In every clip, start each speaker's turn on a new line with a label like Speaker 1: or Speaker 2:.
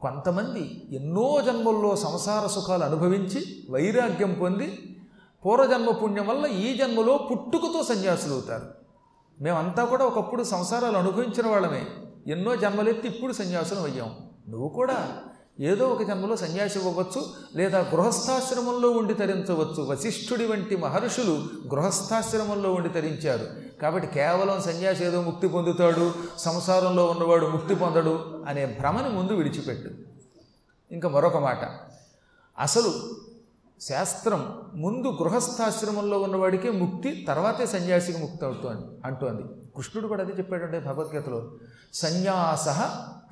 Speaker 1: కొంతమంది ఎన్నో జన్మల్లో సంసార సుఖాలు అనుభవించి వైరాగ్యం పొంది పూర్వజన్మ పుణ్యం వల్ల ఈ జన్మలో పుట్టుకతో సన్యాసులు అవుతారు. మేమంతా కూడా ఒకప్పుడు సంసారాలు అనుభవించిన వాళ్ళమే. ఎన్నో జన్మలెత్తి ఇప్పుడు సన్యాసులం అయ్యాం. నువ్వు కూడా ఏదో ఒక జన్మలో సన్యాసి అవ్వచ్చు లేదా గృహస్థాశ్రమంలో ఉండి తరించవచ్చు. వశిష్ఠుడి వంటి మహర్షులు గృహస్థాశ్రమంలో ఉండి తరించారు. కాబట్టి కేవలం సన్యాసి ఏదో ముక్తి పొందుతాడు సంసారంలో ఉన్నవాడు ముక్తి పొందడు అనే భ్రమని ముందు విడిచిపెట్టు. ఇంకా మరొక మాట. అసలు శాస్త్రం ముందు గృహస్థాశ్రమంలో ఉన్నవాడికే ముక్తి తర్వాతే సన్యాసికి ముక్తి అవుతోంది అంటోంది. కృష్ణుడు కూడా అదే చెప్పాడంటే భగవద్గీతలో. సన్యాస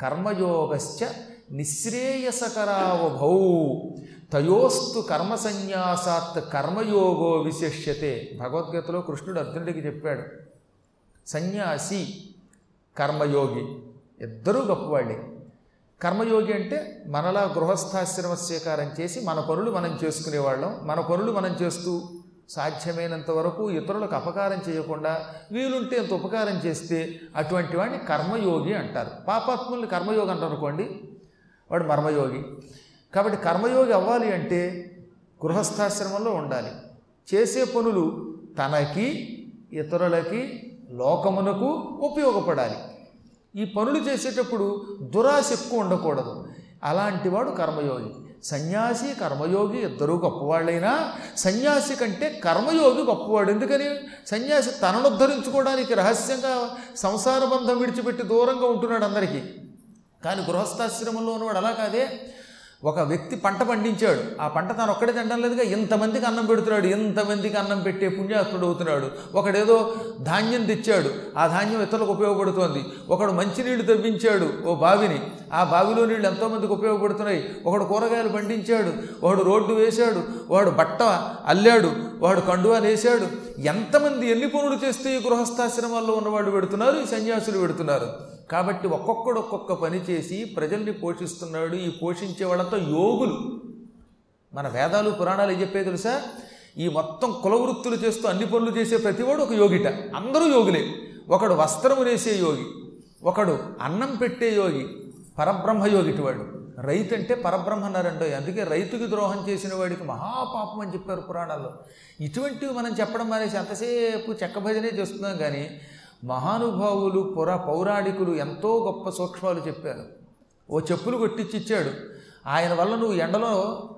Speaker 1: కర్మయోగశ్చ నిశ్రేయసకరావభౌ. తయోస్తు కర్మ సన్యాసాత్ కర్మయోగో విశిష్యతే. భగవద్గీతలో కృష్ణుడు అర్జునుడికి చెప్పాడు సన్యాసి కర్మయోగి ఇద్దరూ గొప్పవాళ్ళే. కర్మయోగి అంటే మనలా గృహస్థాశ్రమ స్వీకారం చేసి మన పనులు మనం చేసుకునేవాళ్ళం. మన పనులు మనం చేస్తూ సాధ్యమైనంత వరకు ఇతరులకు అపకారం చేయకుండా వీలుంటే ఎంత ఉపకారం చేస్తే అటువంటి వాడిని కర్మయోగి అంటారు. పాపాత్ముల్ని కర్మయోగి అంటారు అనుకోండి. వాడు మర్మయోగి. కాబట్టి కర్మయోగి అవ్వాలి అంటే గృహస్థాశ్రమంలో ఉండాలి. చేసే పనులు తనకి ఇతరులకి లోకమునకు ఉపయోగపడాలి. ఈ పనులు చేసేటప్పుడు దురాశ ఎక్కువ ఉండకూడదు. అలాంటివాడు కర్మయోగి. సన్యాసి కర్మయోగి ఇద్దరూ గొప్పవాళ్ళైనా సన్యాసి కంటే కర్మయోగి గొప్పవాడు. ఎందుకని? సన్యాసి తనను ఉద్ధరించుకోవడానికి రహస్యంగా సంసార బంధం విడిచిపెట్టి దూరంగా ఉంటున్నాడు అందరికీ. కానీ గృహస్థాశ్రమంలో ఉన్నవాడు అలా కాదే. ఒక వ్యక్తి పంట పండించాడు. ఆ పంట తాను ఒక్కడే తినడం లేదుగా ఇంతమందికి అన్నం పెడుతున్నాడు ఎంతమందికి అన్నం పెట్టే పుణ్యాత్ముడు అవుతున్నాడు. ఒకడేదో ధాన్యం తెచ్చాడు ఆ ధాన్యం ఇతరులకు ఉపయోగపడుతోంది. ఒకడు మంచినీళ్ళు తవ్వించాడు ఓ బావిని. ఆ బావిలో నీళ్ళు ఎంతోమందికి ఉపయోగపడుతున్నాయి. ఒకడు కూరగాయలు పండించాడు ఒకడు రోడ్డు వేశాడు వాడు బట్ట అల్లాడు వాడు కండువా వేశాడు ఎంతమంది ఎన్ని పనులు చేస్తే ఈ గృహస్థాశ్రమాల్లో ఉన్నవాడు పెడుతున్నారు ఈ సన్యాసులు పెడుతున్నారు? కాబట్టి ఒక్కొక్కడు ఒక్కొక్క పని చేసి ప్రజల్ని పోషిస్తున్నాడు. ఈ పోషించే వాళ్ళంతా యోగులు. మన వేదాలు పురాణాలు ఏం చెప్పే తెలుసా? ఈ మొత్తం కులవృత్తులు చేస్తూ అన్ని పనులు చేసే ప్రతివాడు ఒక యోగిట. అందరూ యోగులే. ఒకడు వస్త్రము వేసే యోగి. ఒకడు అన్నం పెట్టే యోగి. పరబ్రహ్మ యోగిటి వాడు. రైతు అంటే పరబ్రహ్మ అన్నారండో అందుకే రైతుకి ద్రోహం చేసిన వాడికి మహాపాపం అని చెప్పారు పురాణాల్లో. ఇటువంటివి మనం చెప్పడం మానేసి అంతసేపు చెక్క భజనే చేస్తున్నాం కానీ మహానుభావులు పుర పౌరాణికులు ఎంతో గొప్ప సూక్ష్మాలు చెప్పారు. ఓ చెప్పులు కొట్టించి ఇచ్చాడు ఆయన వల్ల నువ్వు ఎండలో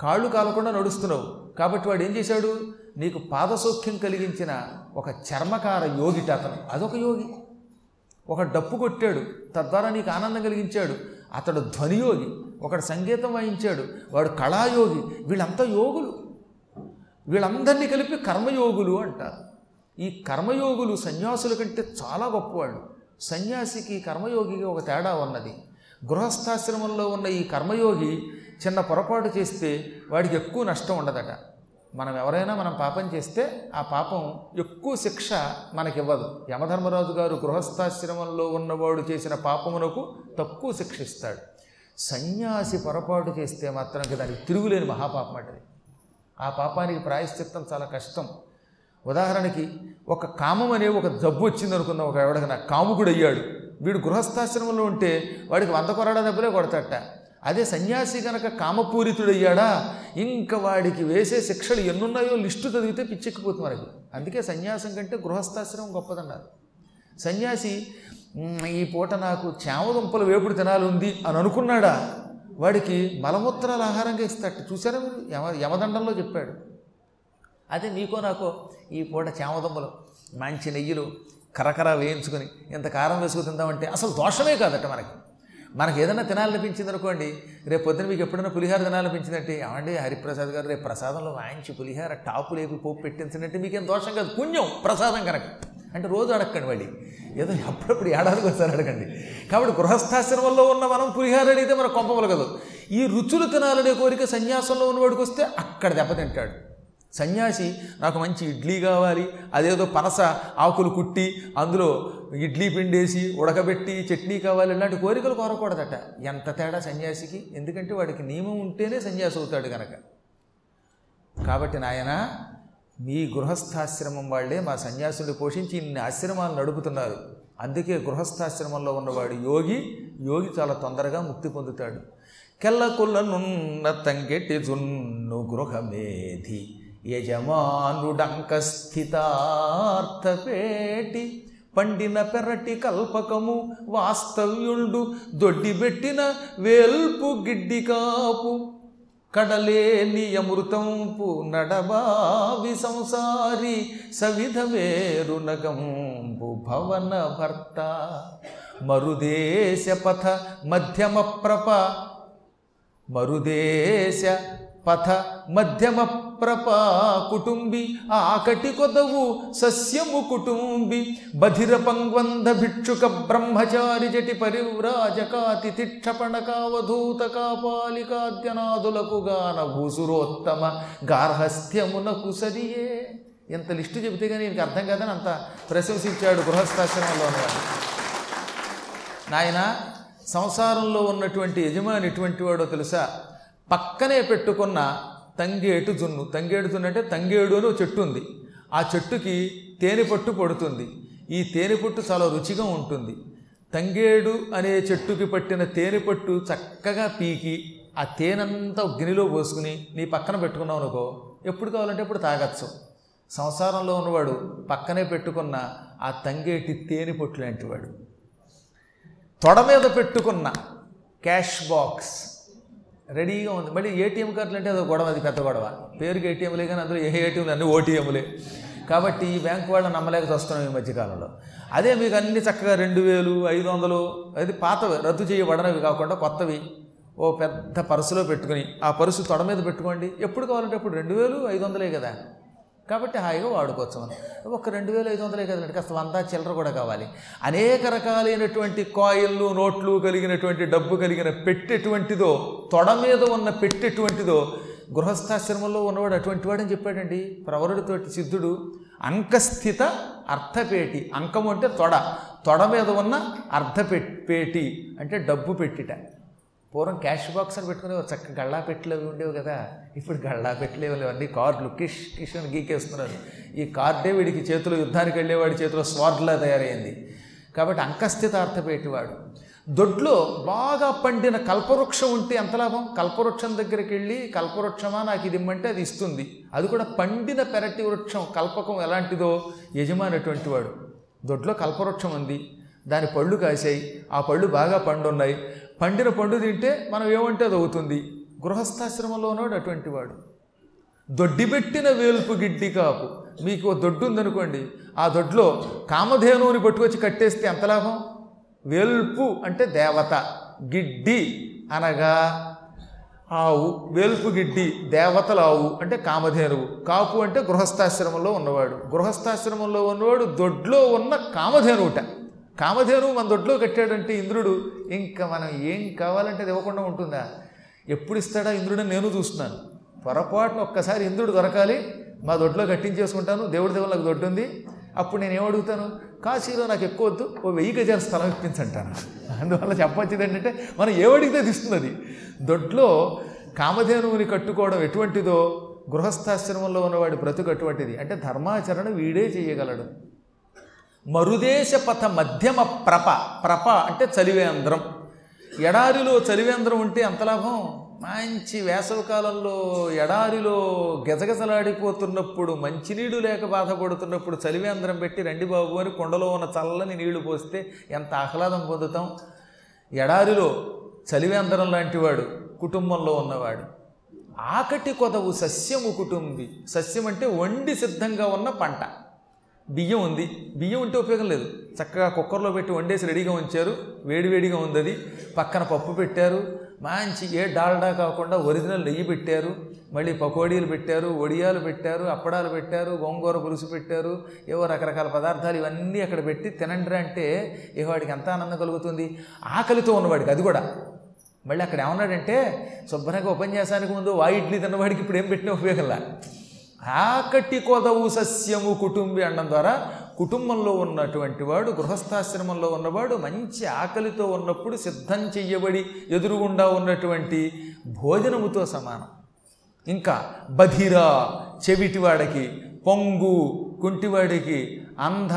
Speaker 1: కాళ్ళు కాలకుండా నడుస్తున్నావు. కాబట్టి వాడు ఏం చేశాడు? నీకు పాదసౌఖ్యం కలిగించిన ఒక చర్మకార యోగిట అతను. అదొక యోగి. ఒక డప్పు కొట్టాడు. తద్వారా నీకు ఆనందం కలిగించాడు. అతడు ధ్వనియోగి. ఒకడు సంగీతం వాయించాడు. వాడు కళాయోగి. వీళ్ళంతా యోగులు. వీళ్ళందరినీ కలిపి కర్మయోగులు అంటారు. ఈ కర్మయోగులు సన్యాసుల కంటే చాలా గొప్పవాళ్ళు. సన్యాసికి కర్మయోగికి ఒక తేడా ఉన్నది. గృహస్థాశ్రమంలో ఉన్న ఈ కర్మయోగి చిన్న పొరపాటు చేస్తే వాడికి ఎక్కువ నష్టం ఉండదట. మనం ఎవరైనా మనం పాపం చేస్తే ఆ పాపం ఎక్కువ శిక్ష మనకివ్వదు. యమధర్మరాజు గారు గృహస్థాశ్రమంలో ఉన్నవాడు చేసిన పాపమునకు తక్కువ శిక్ష ఇస్తాడు. సన్యాసి పొరపాటు చేస్తే మాత్రం దానికి తిరుగులేని మహాపాపం అంటది. ఆ పాపానికి ప్రాయశ్చిత్తం చాలా కష్టం. ఉదాహరణకి ఒక కామం అనే ఒక జబ్బు వచ్చింది అనుకుందాం. ఒక ఎవడికి నా కాముకుడు అయ్యాడు వీడు గృహస్థాశ్రమంలో ఉంటే వాడికి వంద కొరడా దెబ్బలే కొడతట అదే సన్యాసి కనుక కామపూరితుడయ్యాడా? ఇంకా వాడికి వేసే శిక్షలు ఎన్నున్నాయో లిస్టు చదివితే పిచ్చెక్కిపోతుంది మనకి అందుకే సన్యాసం కంటే గృహస్థాశ్రమం గొప్పదన్నారు. సన్యాసి ఈ పూట నాకు చామదుంపల వేపుడు తినాలి ఉంది అని అనుకున్నాడా? వాడికి మలమూత్రాలు ఆహారంగా ఇస్తాడు చూసారా మీరు? యమ యమదండంలో చెప్పాడు. అదే నీకో నాకో ఈ పూట చేమదమ్మలు మంచి నెయ్యిలు కరకర వేయించుకొని ఇంత కారం వేసుకు తిందామంటే అసలు దోషమే కాదట మనకి. మనకి ఏదైనా తినాలనిపించింది అనుకోండి రేపు పొద్దున మీకు ఎప్పుడైనా పులిహార తినాలనిపించిందంటే ఏమండి హరిప్రసాద్ గారు రేపు ప్రసాదంలో వాయించి పులిహార టాపు లేపి పోపు పెట్టించినట్టే మీకేం దోషం కాదు. పుణ్యం ప్రసాదం కనుక. అంటే రోజు అడగండి మళ్ళీ. ఏదో అప్పుడప్పుడు ఏడాదికి ఒకసారి అడగండి. కాబట్టి గృహస్థాశ్రమంలో ఉన్న మనం పులిహార అడిగితే మనకు కొంపవలగదు ఈ రుచులు తినాలనే కోరిక సన్యాసంలో ఉన్నవాడికి వస్తే అక్కడ దెబ్బతింటాడు. సన్యాసి నాకు మంచి ఇడ్లీ కావాలి. అదేదో పనస ఆకులు కుట్టి అందులో ఇడ్లీ పిండేసి ఉడకబెట్టి చట్నీ కావాలి ఇలాంటి కోరికలు కోరకూడదట. ఎంత తేడా సన్యాసికి? ఎందుకంటే వాడికి నియమం ఉంటేనే సన్యాసి అవుతాడు కనుక కాబట్టి నాయన మీ గృహస్థాశ్రమం వాళ్ళే మా సన్యాసులు పోషించి ఇన్ని ఆశ్రమాలు నడుపుతున్నారు. అందుకే గృహస్థాశ్రమంలో ఉన్నవాడు యోగి యోగి చాలా తొందరగా ముక్తి పొందుతాడు. కెల్లకులనున్న తంగెటి జున్ను గృహమేధి యజమానుడంక స్థితార్థపేటి పండిన పెరటి కల్పకము వాస్తవ్యుండు దొడ్డిబెట్టిన వేల్పు గిడ్డి కాపు. కడలేని అమృతంపు నడబావి సంసారి సవిధ నగంబు భవన భర్త. మరుదేశ పథ మధ్యమ ప్రప. మరుదేశ పథ మధ్యమ ప్రపా కుటుంబి ఆకటి కొదవు సస్యము కుటుంబి బధిర పంగ్వంధ భిక్షుక బ్రహ్మచారి జటి పరివ్రాజకాతి తిక్షపణకావధూత కావధూత గాన భూసురోత్తమ గార్హస్థ్యమునకు సరియే ఎంత లిస్టు చెబితే కానీ నీకు అర్థం కాదని అంత ప్రశంసించాడు గృహస్థాశ్రమంలో నాయన సంసారంలో ఉన్నటువంటి యజమాని ఎటువంటి వాడో తెలుసా? పక్కనే పెట్టుకున్న తంగేటు జున్ను. తంగేడు జున్ను అంటే తంగేడు అని చెట్టు ఉంది. ఆ చెట్టుకి తేనె పట్టు పడుతుంది. ఈ తేనె పట్టు చాలా రుచిగా ఉంటుంది. తంగేడు అనే చెట్టుకి పట్టిన తేనె పట్టు చక్కగా పీకి ఆ తేనంతా గిన్నెలో పోసుకుని నీ పక్కన పెట్టుకున్నావు అనుకో ఎప్పుడు కావాలంటే ఎప్పుడు తాగచ్చు. సంసారంలో ఉన్నవాడు పక్కనే పెట్టుకున్న ఆ తంగేటి తేనె పొట్టు లాంటివాడు తొడ మీద పెట్టుకున్న క్యాష్ బాక్స్ రెడీగా ఉంది. మళ్ళీ ఏటీఎం కార్డులు అంటే అదో గొడవ అది పెద్ద గొడవ. పేరుకి ఏటీఎంలే కానీ అందులో ఏ ఏటీఎంలు అన్నీ ఓటీఎంలే కాబట్టి ఈ బ్యాంకు వాళ్ళని నమ్మలేక వస్తున్నాం ఈ మధ్యకాలంలో. అదే మీకు అన్ని చక్కగా రెండు వేలు ఐదు వందలు అది పాతవి రద్దు చేయబడనవి కాకుండా కొత్తవి ఓ పెద్ద పర్సులో పెట్టుకుని ఆ పర్సు తొడ మీద పెట్టుకోండి. ఎప్పుడు కావాలంటే అప్పుడు రెండు వేలు ఐదు వందలే కదా. కాబట్టి హాయిగా వాడుకోవచ్చు మనం ఒక రెండు వేల ఐదు వందలే కదండి కాస్త వంద చిల్లర కూడా కావాలి. అనేక రకాలైనటువంటి కాయిల్లు నోట్లు కలిగినటువంటి డబ్బు కలిగిన పెట్టెటువంటిదో తొడ మీద ఉన్న పెట్టెటువంటిదో గృహస్థాశ్రమంలో ఉన్నవాడు అటువంటి వాడని చెప్పాడండి. ప్రవరుడితోటి సిద్ధుడు అంకస్థిత అర్థపేటి అంకం అంటే తొడ తొడ మీద ఉన్న అర్ధపెట్టి అంటే డబ్బు పెట్టిట. పూర్వం క్యాష్ బాక్స్ అని పెట్టుకునేవారు చక్క గళ్ళా పెట్టిలు అవి ఉండేవి కదా. ఇప్పుడు గళ్ళా పెట్టలేవు అన్నీ కార్డులు కిష్ కిష్ అని గీకేస్తున్నారు. ఈ కార్డే వీడికి చేతిలో యుద్ధానికి వెళ్ళేవాడి చేతిలో స్వార్డ్లా తయారైంది. కాబట్టి అంకస్థిత అర్థపేటివాడు దొడ్లో బాగా పండిన కల్పవృక్షం ఉంటే ఎంత లాభం? కల్పవృక్షం దగ్గరికి వెళ్ళి కల్పవృక్షమా? నాకు ఇది ఇమ్మంటే అది ఇస్తుంది. అది కూడా పండిన పెరటి వృక్షం కల్పకం ఎలాంటిదో? యజమానటువంటి వాడు. దొడ్లో కల్పవృక్షం ఉంది. దాని పళ్ళు కాసాయి ఆ పళ్ళు బాగా పండున్నాయి. పండిన పండు తింటే మనం ఏమంటే అది అవుతుంది? గృహస్థాశ్రమంలో ఉన్నాడు అటువంటి వాడు. దొడ్డిబెట్టిన వేల్పు గిడ్డి కాపు. మీకు దొడ్డు ఉందనుకోండి ఆ దొడ్లో కామధేనువుని పట్టుకొచ్చి కట్టేస్తే ఎంత లాభం? వేల్పు అంటే దేవత. గిడ్డి అనగా ఆవు. వేల్పు గిడ్డి దేవతల ఆవు అంటే కామధేనువు. కాపు అంటే గృహస్థాశ్రమంలో ఉన్నవాడు. గృహస్థాశ్రమంలో ఉన్నవాడు దొడ్లో ఉన్న కామధేనువుట. కామధేను మన దొడ్లో కట్టాడంటే ఇంద్రుడు ఇంకా మనం ఏం కావాలంటే అది ఇవ్వకుండా ఉంటుందా? ఎప్పుడు ఇస్తాడా ఇంద్రుడని? నేను చూస్తున్నాను. పొరపాటున ఒక్కసారి ఇంద్రుడు దొరకాలి మా దొడ్లో కట్టించేసుకుంటాను దేవుడి దేవుడు నాకు దొడ్డు ఉంది అప్పుడు నేను ఏమడుగుతాను కాశీలో నాకు ఎక్కువ వద్దు ఓ వెయ్యి గజాల స్థలం ఇప్పించంటాను. అందువల్ల చెప్పొచ్చేది ఏంటంటే మనం ఏమడిగితే అది దొడ్లో కామధేనువుని కట్టుకోవడం ఎటువంటిదో గృహస్థాశ్రమంలో ఉన్నవాడి బ్రతుకు అటువంటిది. అంటే ధర్మాచరణ వీడే చేయగలడు. మరుదేశ పథ మధ్యమ ప్రప ప్రప అంటే చలివేంద్రం. ఎడారిలో చలివేంద్రం ఉంటే ఎంత లాభం? మంచి వేసవికాలంలో ఎడారిలో గజగజలాడిపోతున్నప్పుడు మంచినీడు లేక బాధపడుతున్నప్పుడు చలివేంద్రం పెట్టి రండి బాబు అని కొండలో ఉన్న చల్లని నీళ్ళు పోస్తే ఎంత ఆహ్లాదం పొందుతాం? ఎడారిలో చలివేంద్రం లాంటివాడు కుటుంబంలో ఉన్నవాడు. ఆకటి కొదవు సస్యము కుటుంబి సస్యం అంటే వండి సిద్ధంగా ఉన్న పంట. బియ్యం ఉంది. బియ్యం ఉంటే ఉపయోగం లేదు. చక్కగా కుక్కర్లో పెట్టి వండేసి రెడీగా ఉంచారు. వేడివేడిగా ఉంది అది. పక్కన పప్పు పెట్టారు. మంచి ఏ డాల్డా కాకుండా ఒరిజినల్ నెయ్యి పెట్టారు. మళ్ళీ పకోడీలు పెట్టారు వడియాలు పెట్టారు అప్పడాలు పెట్టారు గోంగూర పులుసు పెట్టారు. ఏవో రకరకాల పదార్థాలు ఇవన్నీ అక్కడ పెట్టి తినండి అంటే ఏ వాడికి ఎంత ఆనందం కలుగుతుంది? ఆకలితో ఉన్నవాడికి అది కూడా. మళ్ళీ అక్కడ ఏమన్నాడంటే శుభ్రంగా ఉపన్యాసానికి ముందు వా ఇడ్లీ తిన్నవాడికి ఇప్పుడు ఏం పెట్టినా ఉపయోగంలా ఆకటి కొదవు సస్యము కుటుంబి అనడం ద్వారా కుటుంబంలో ఉన్నటువంటి వాడు గృహస్థాశ్రమంలో ఉన్నవాడు మంచి ఆకలితో ఉన్నప్పుడు సిద్ధం చెయ్యబడి ఎదురుగుండా ఉన్నటువంటి భోజనముతో సమానం. ఇంకా బధిరా చెవిటివాడికి పొంగు కుంటివాడికి అంధ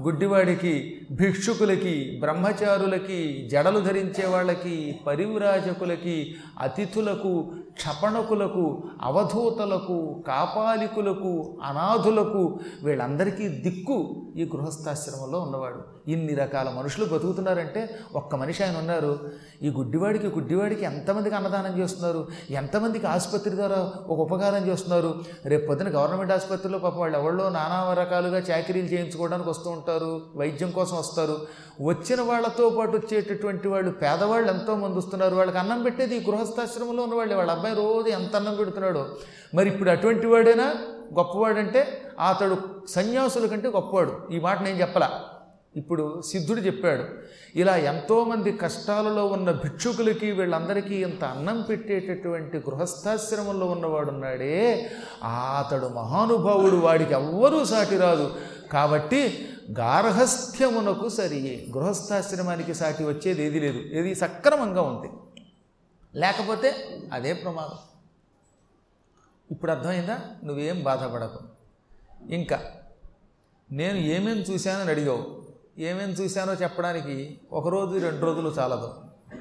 Speaker 1: గుడ్డివాడికి భిక్షుకులకి బ్రహ్మచారులకి జడలు ధరించే వాళ్ళకి పరివ్రాజకులకి అతిథులకు క్షపణకులకు అవధూతలకు కాపాలికులకు అనాథులకు వీళ్ళందరికీ దిక్కు ఈ గృహస్థాశ్రమంలో ఉన్నవాడు. ఇన్ని రకాల మనుషులు బతుకుతున్నారంటే ఒక్క మనిషి ఆయన ఉన్నారు. ఈ గుడ్డివాడికి గుడ్డివాడికి ఎంతమందికి అన్నదానం చేస్తున్నారు? ఎంతమందికి ఆసుపత్రి ద్వారా ఒక ఉపకారం చేస్తున్నారు? రేపు పొద్దున గవర్నమెంట్ ఆసుపత్రిలో పాప వాళ్ళు ఎవరిలో నానా రకాలుగా చాకరీలు చేయించుకోవడానికి వస్తూ ఉంటారు వైద్యం కోసం వస్తారు. వచ్చిన వాళ్ళతో పాటు వచ్చేటటువంటి వాళ్ళు పేదవాళ్ళు ఎంతోమంది వస్తున్నారు. వాళ్ళకి అన్నం పెట్టేది ఈ గృహస్థాశ్రమంలో ఉన్నవాళ్ళు. వాళ్ళ అబ్బాయి రోజు ఎంత అన్నం పెడుతున్నాడో. మరి ఇప్పుడు అటువంటి వాడైనా? గొప్పవాడంటే అతడు సన్యాసుల కంటే గొప్పవాడు. ఈ మాట నేను చెప్పలా. ఇప్పుడు సిద్ధుడు చెప్పాడు ఇలా ఎంతోమంది కష్టాలలో ఉన్న భిక్షుకులకి వీళ్ళందరికీ ఇంత అన్నం పెట్టేటటువంటి గృహస్థాశ్రమంలో ఉన్నవాడున్నాడే అతడు మహానుభావుడు వాడికి ఎవ్వరూ సాటి రాదు. కాబట్టి గార్హస్థ్యమునకు సరియే గృహస్థాశ్రమానికి సాటి వచ్చేది ఏది లేదు. ఏది సక్రమంగా ఉంది. లేకపోతే అదే ప్రమాదం. ఇప్పుడు అర్థమైందా? నువ్వేం బాధపడకు. ఇంకా నేను ఏమేమి చూశానని అడిగావు. ఏమేమి చూశానో చెప్పడానికి ఒకరోజు రెండు రోజులు చాలదు.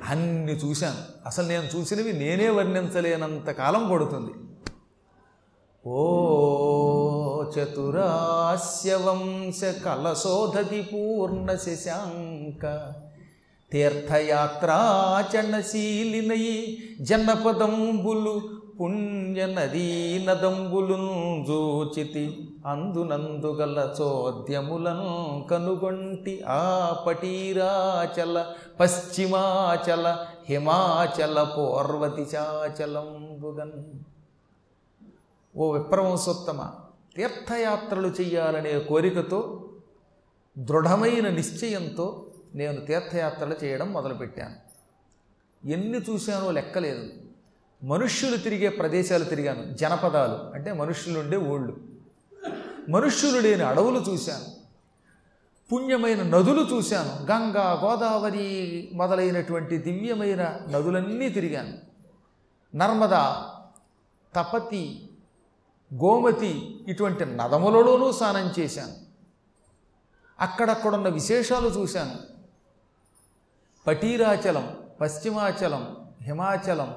Speaker 1: అన్ని చూశాను. అసలు నేను చూసినవి నేనే వర్ణించలేనంత కాలం పడుతుంది ఓ చతురాస్య వంశ కలశోధతి పూర్ణ శశాంక తీర్థయాత్రాచరణశీలినై జనపదంబులు పుణ్య నదీ నదంబులున్ జోచితి అందునందుగల చోద్యములను కనుగొంటి ఆ పటీరాచల పశ్చిమాచల హిమాచల పూర్వదిశాచలంబుగన్. ఓ విప్రవంశోత్తమ తీర్థయాత్రలు చెయ్యాలనే కోరికతో దృఢమైన నిశ్చయంతో నేను తీర్థయాత్రలు చేయడం మొదలుపెట్టాను. ఎన్ని చూశానో లెక్కలేదు మనుష్యులు తిరిగే ప్రదేశాలు తిరిగాను. జనపదాలు అంటే మనుష్యులు ఉండే ఊళ్ళు. మనుష్యులు లేని అడవులు చూశాను. పుణ్యమైన నదులు చూశాను. గంగా గోదావరి మొదలైనటువంటి దివ్యమైన నదులన్నీ తిరిగాను. నర్మదా తపతి గోమతి ఇటువంటి నదములలోనూ స్నానం చేశాను. అక్కడక్కడున్న విశేషాలు చూశాను. పటీరాచలం పశ్చిమాచలం హిమాచలం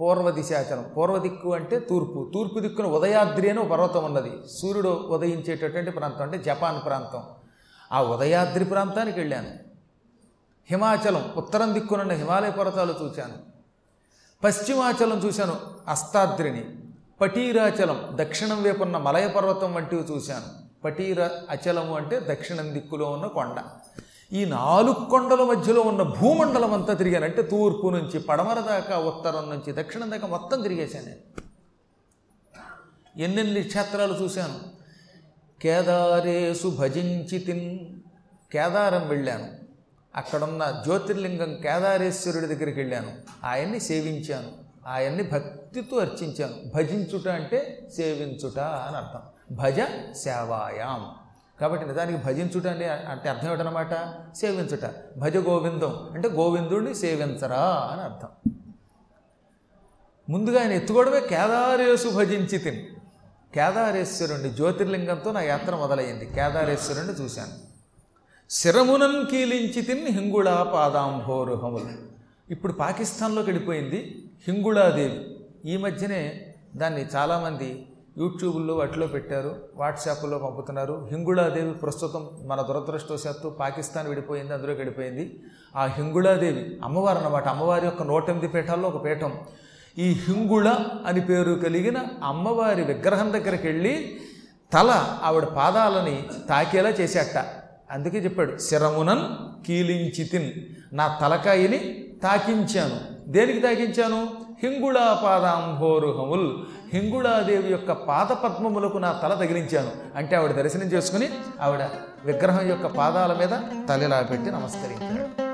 Speaker 1: పూర్వ దిశాచలం పూర్వ దిక్కు అంటే తూర్పు. తూర్పు దిక్కున ఉదయాద్రి అని పర్వతం ఉన్నది. సూర్యుడు ఉదయించేటటువంటి ప్రాంతం అంటే జపాన్ ప్రాంతం. ఆ ఉదయాద్రి ప్రాంతానికి వెళ్ళాను. హిమాచలం ఉత్తరం దిక్కునున్న హిమాలయ పర్వతాలు చూశాను. పశ్చిమాచలం చూశాను అస్తాద్రిని. పటీరాచలం దక్షిణం వైపు ఉన్న మలయ పర్వతం వంటివి చూశాను. పటీర అచలము అంటే దక్షిణం దిక్కులో ఉన్న కొండ. ఈ నాలుగు కొండల మధ్యలో ఉన్న భూమండలం అంతా తిరిగానంటే తూర్పు నుంచి పడమర దాకా ఉత్తరం నుంచి దక్షిణం దాకా మొత్తం తిరిగేశాను నేను. ఎన్నెన్ని క్షేత్రాలు చూశాను. కేదారేసు భజించి తిన్ కేదారం వెళ్ళాను. అక్కడున్న జ్యోతిర్లింగం కేదారేశ్వరుడి దగ్గరికి వెళ్ళాను. ఆయన్ని సేవించాను. ఆయన్ని భక్తితో అర్చించాను. భజించుట అంటే సేవించుట అని అర్థం. భజ సేవాయాం. కాబట్టి నిజానికి భజించుట అంటే అంటే అర్థం ఏమిటనమాట సేవించుట. భజ గోవిందం. అంటే గోవిందుడిని సేవించరా అని అర్థం. ముందుగా ఆయన ఎత్తుకోవడమే కేదారేశు భజించి తిని కేదారేశ్వరుణ్ణి జ్యోతిర్లింగంతో నా యాత్ర మొదలైంది కేదారేశ్వరుణ్ణి చూశాను. శిరమునం కీలించి తిని హింగుళా పాదాంభోరుహములు. ఇప్పుడు పాకిస్తాన్లోకి వెళ్ళిపోయింది హింగుళాదేవి. ఈ మధ్యనే దాన్ని చాలామంది యూట్యూబ్లో వాటిలో పెట్టారు వాట్సాప్లో పంపుతున్నారు. హింగుళాదేవి ప్రస్తుతం మన దురదృష్టవశాత్తు పాకిస్తాన్ విడిపోయింది అందులో గడిపోయింది. ఆ హింగుళాదేవి అమ్మవారు అన్నమాట. అమ్మవారి యొక్క నూట ఎనిమిది పీఠాల్లో ఒక పీఠం. ఈ హింగుళ అని పేరు కలిగిన అమ్మవారి విగ్రహం దగ్గరికి వెళ్ళి తల ఆవిడ పాదాలని తాకేలా చేసేట అందుకే చెప్పాడు శరమునన్ కీలించితిన్ నా తలకాయిని తాకించాను. దేనికి తాకించాను? హింగుళాపాదాంభోరుహముల్ హింగుళాదేవి యొక్క పాద పద్మములకు నా తల తగిలించాను. అంటే ఆవిడ దర్శనం చేసుకుని ఆవిడ విగ్రహం యొక్క పాదాల మీద తలలా పెట్టి నమస్కరించాడు